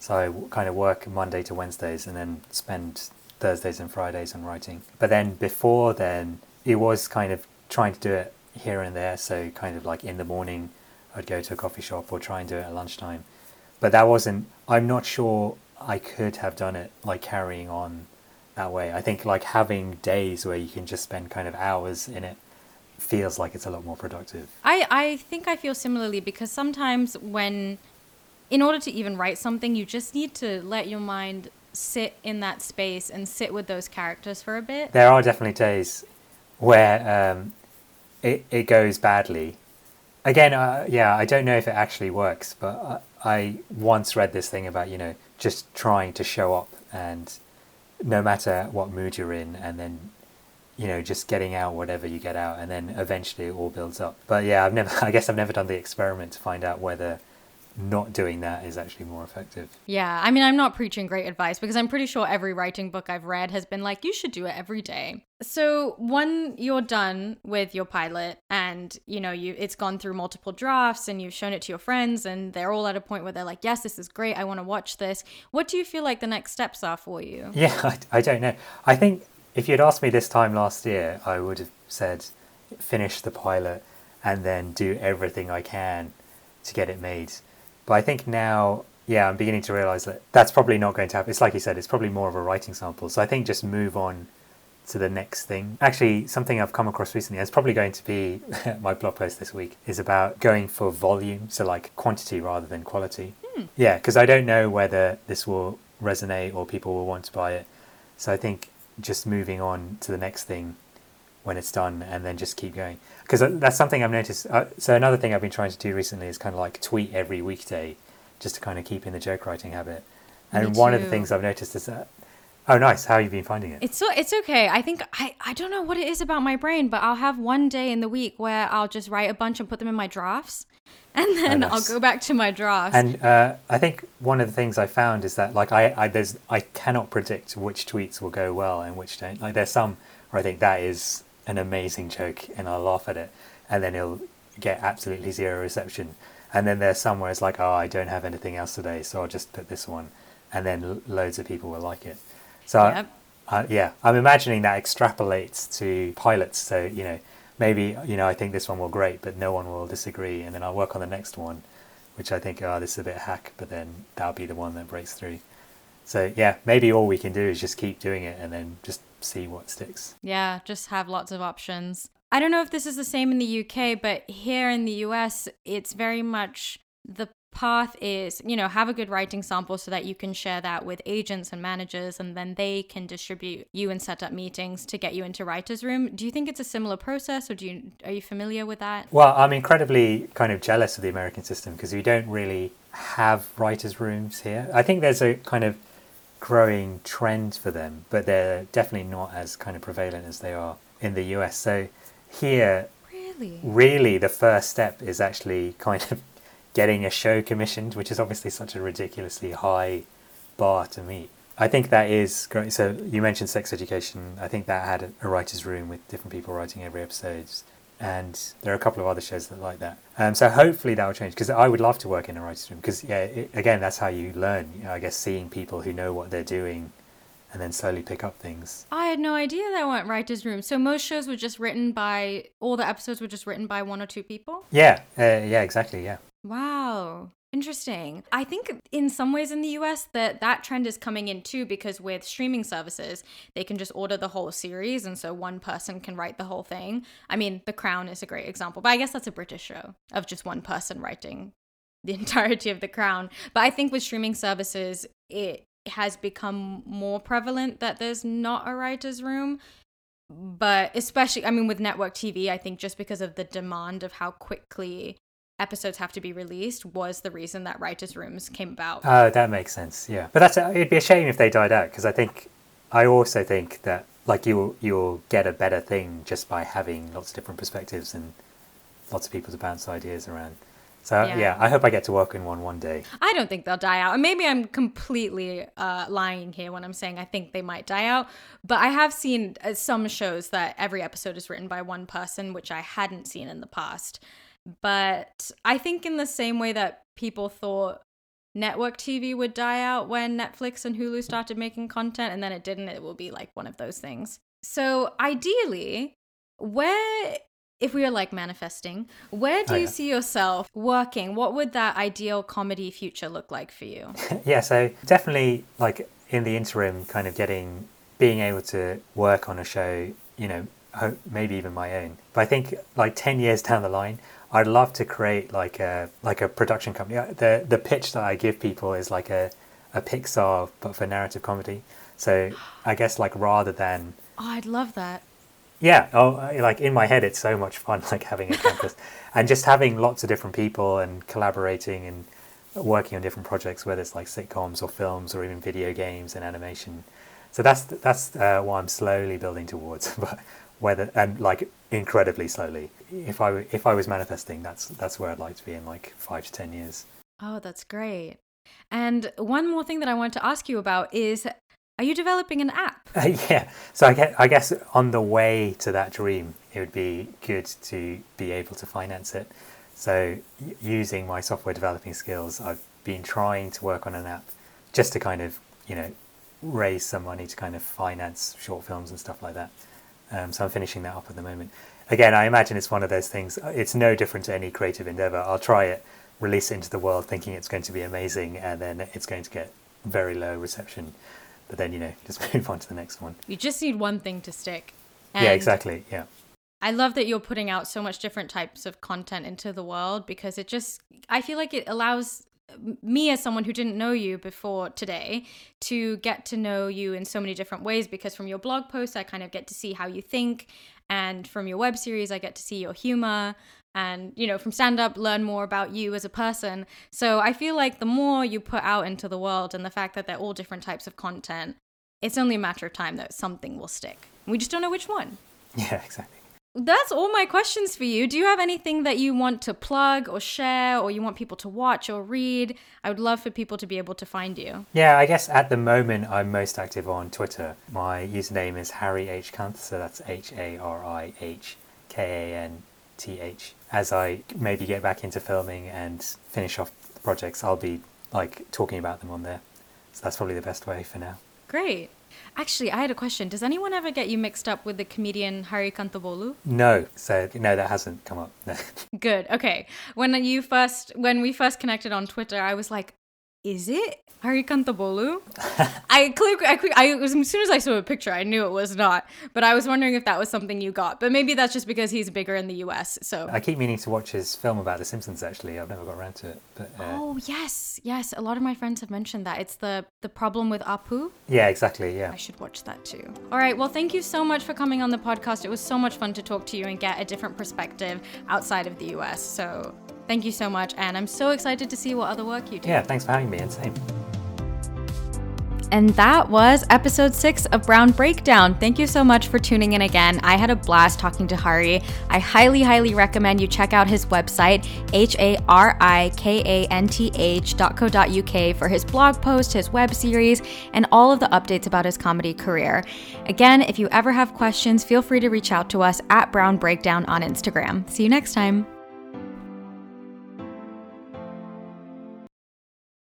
S2: so i kind of work monday to wednesdays and then spend thursdays and fridays on writing but then before then it was kind of trying to do it here and there so kind of like in the morning i'd go to a coffee shop or try and do it at lunchtime but that wasn't. I'm not sure I could have done it like carrying on that way. I think like having days where you can just spend kind of hours in it feels like it's a lot more productive.
S1: I I think I feel similarly because sometimes when in order to even write something, you just need to let your mind sit in that space and sit with those characters for a bit.
S2: There are definitely days where um, it it goes badly. Again, uh, yeah, I don't know if it actually works, but uh, I once read this thing about, you know, just trying to show up and no matter what mood you're in, and then, you know, just getting out whatever you get out, and then eventually it all builds up. But yeah, I've never, <laughs> I guess I've never done the experiment to find out whether not doing that is actually more effective.
S1: Yeah, I mean, I'm not preaching great advice because I'm pretty sure every writing book I've read has been like, you should do it every day. So, when you're done with your pilot and, you know, you it's gone through multiple drafts and you've shown it to your friends and they're all at a point where they're like, yes, this is great. I want to watch this. What do you feel like the next steps are for you? <laughs>
S2: Yeah, I, I don't know. I think if you'd asked me this time last year, I would have said, finish the pilot and then do everything I can to get it made but I think now, yeah, I'm beginning to realize that that's probably not going to happen. It's like you said, it's probably more of a writing sample. So I think just move on to the next thing. Actually, something I've come across recently, it's probably going to be <laughs> my blog post this week, is about going for volume, so like quantity rather than quality. Hmm. Yeah, because I don't know whether this will resonate or people will want to buy it. So I think just moving on to the next thing when it's done and then just keep going because that's something i've noticed uh, so another thing i've been trying to do recently is kind of like tweet every weekday just to kind of keep in the joke writing habit and one of the things i've noticed is that oh nice how have you been finding it
S1: it's so it's okay i think i i don't know what it is about my brain but i'll have one day in the week where i'll just write a bunch and put them in my drafts <laughs> and then oh, nice. I'll go back to my drafts.
S2: And uh, I think one of the things I found is that like I, I there's I cannot predict which tweets will go well and which don't. Like there's some where I think that is an amazing joke and I'll laugh at it, and then it'll get absolutely zero reception. And then there's somewhere it's like, oh, I don't have anything else today, so I'll just put this one, and then loads of people will like it. So yep. I, yeah, I'm imagining that extrapolates to pilots. So you know, maybe you know I think this one will great, but no one will disagree, and then I'll work on the next one, which I think oh this is a bit hack, but then that'll be the one that breaks through. So yeah, maybe all we can do is just keep doing it and then just see what sticks.
S1: Yeah, just have lots of options. I don't know if this is the same in the UK, but here in the US, it's very much the path is, you know, have a good writing sample so that you can share that with agents and managers and then they can distribute you and set up meetings to get you into writers room. Do you think it's a similar process or do you are you familiar with that?
S2: Well, I'm incredibly kind of jealous of the American system because we don't really have writers rooms here. I think there's a kind of growing trend for them, but they're definitely not as kind of prevalent as they are in the US. So here,
S1: really,
S2: really, the first step is actually kind of <laughs> getting a show commissioned, which is obviously such a ridiculously high bar to meet. I think that is great. So you mentioned sex education. I think that had a writer's room with different people writing every episode. And there are a couple of other shows that like that. Um, so hopefully that will change because I would love to work in a writer's room because yeah, it, again that's how you learn. You know, I guess seeing people who know what they're doing and then slowly pick up things.
S1: I had no idea there weren't writers' rooms. So most shows were just written by all the episodes were just written by one or two people.
S2: Yeah, uh, yeah, exactly, yeah.
S1: Wow. Interesting. I think in some ways in the US that that trend is coming in too because with streaming services, they can just order the whole series and so one person can write the whole thing. I mean, The Crown is a great example, but I guess that's a British show of just one person writing the <laughs> entirety of The Crown. But I think with streaming services, it has become more prevalent that there's not a writer's room. But especially, I mean, with network TV, I think just because of the demand of how quickly episodes have to be released was the reason that writers' rooms came about.
S2: Oh, that makes sense. Yeah, but that's it'd be a shame if they died out because I think I also think that like you'll you'll get a better thing just by having lots of different perspectives and lots of people to bounce ideas around. So yeah. yeah. I hope I get to work in one one day.
S1: I don't think they'll die out, and maybe I'm completely uh, lying here when I'm saying I think they might die out. But I have seen uh, some shows that every episode is written by one person, which I hadn't seen in the past. But I think in the same way that people thought network TV would die out when Netflix and Hulu mm-hmm. started making content, and then it didn't, it will be like one of those things. So ideally, where if we are like manifesting, where do oh, you yeah. see yourself working? What would that ideal comedy future look like for you? <laughs>
S2: yeah, so definitely like in the interim, kind of getting being able to work on a show, you know, maybe even my own. But I think like 10 years down the line, I'd love to create like a like a production company. Uh, the the pitch that I give people is like a a Pixar but for narrative comedy. So I guess like rather than
S1: Oh, I'd love that.
S2: Yeah, oh, like in my head, it's so much fun, <laughs> like having a campus <laughs> and just having lots of different people and collaborating and working on different projects, whether it's like sitcoms or films or even video games and animation. So that's that's uh, what I'm slowly building towards, <laughs> but whether and like incredibly slowly. If I if I was manifesting, that's that's where I'd like to be in like five to ten years.
S1: Oh, that's great. And one more thing that I want to ask you about is are you developing an app?
S2: Uh, <laughs> yeah. So I guess, I guess on the way to that dream, it would be good to be able to finance it. So using my software developing skills, I've been trying to work on an app just to kind of, you know, raise some money to kind of finance short films and stuff like that. Um, so I'm finishing that up at the moment. Again, I imagine it's one of those things. It's no different to any creative endeavor. I'll try it, release it into the world, thinking it's going to be amazing, and then it's going to get very low reception but then you know <laughs> just move on to the next one
S1: you just need one thing to stick
S2: and yeah exactly yeah
S1: i love that you're putting out so much different types of content into the world because it just i feel like it allows me as someone who didn't know you before today to get to know you in so many different ways because from your blog posts i kind of get to see how you think. And from your web series i get to see your humor and you know from stand up learn more about you as a person. So i feel like the more you put out into the world and the fact that they're all different types of content it's only a matter of time that something will stick. We just don't know which one. <laughs>
S2: Yeah exactly
S1: that's all my questions for you do you have anything that you want to plug or share or you want people to watch or read i would love for people to be able to find you
S2: yeah i guess at the moment i'm most active on twitter my username is hari h kanth so that's H A R I H K A N T H. As I maybe get back into filming and finish off the projects, I'll be like talking about them on there. So that's probably the best way for now.
S1: Great. Actually, I had a question. Does anyone ever get you mixed up with the comedian Hari Kondabolu?
S2: No, so no, that hasn't come up. <laughs>
S1: Good. Okay. When you first, when we first connected on Twitter, I was like, is it Hari Kondabolu? <laughs> I click, I click, I was, as soon as I saw a picture, I knew it was not. But I was wondering if that was something you got. But maybe that's just because he's bigger in the US. So
S2: I keep meaning to watch his film about The Simpsons. Actually, I've never got around to it. But
S1: uh... oh yes, yes, a lot of my friends have mentioned that. It's the the problem with Apu.
S2: Yeah, exactly. Yeah,
S1: I should watch that too. All right. Well, thank you so much for coming on the podcast. It was so much fun to talk to you and get a different perspective outside of the US. So Thank you so much, and I'm so excited to see what other work you do.
S2: Yeah, thanks for having me, and same.
S1: And that was episode six of Brown Breakdown. Thank you so much for tuning in again. I had a blast talking to Hari. I highly, highly recommend you check out his website, H A R I K A N T H.co.uk, for his blog post, his web series, and all of the updates about his comedy career. Again, if you ever have questions, feel free to reach out to us at Brown Breakdown on Instagram. See you next time.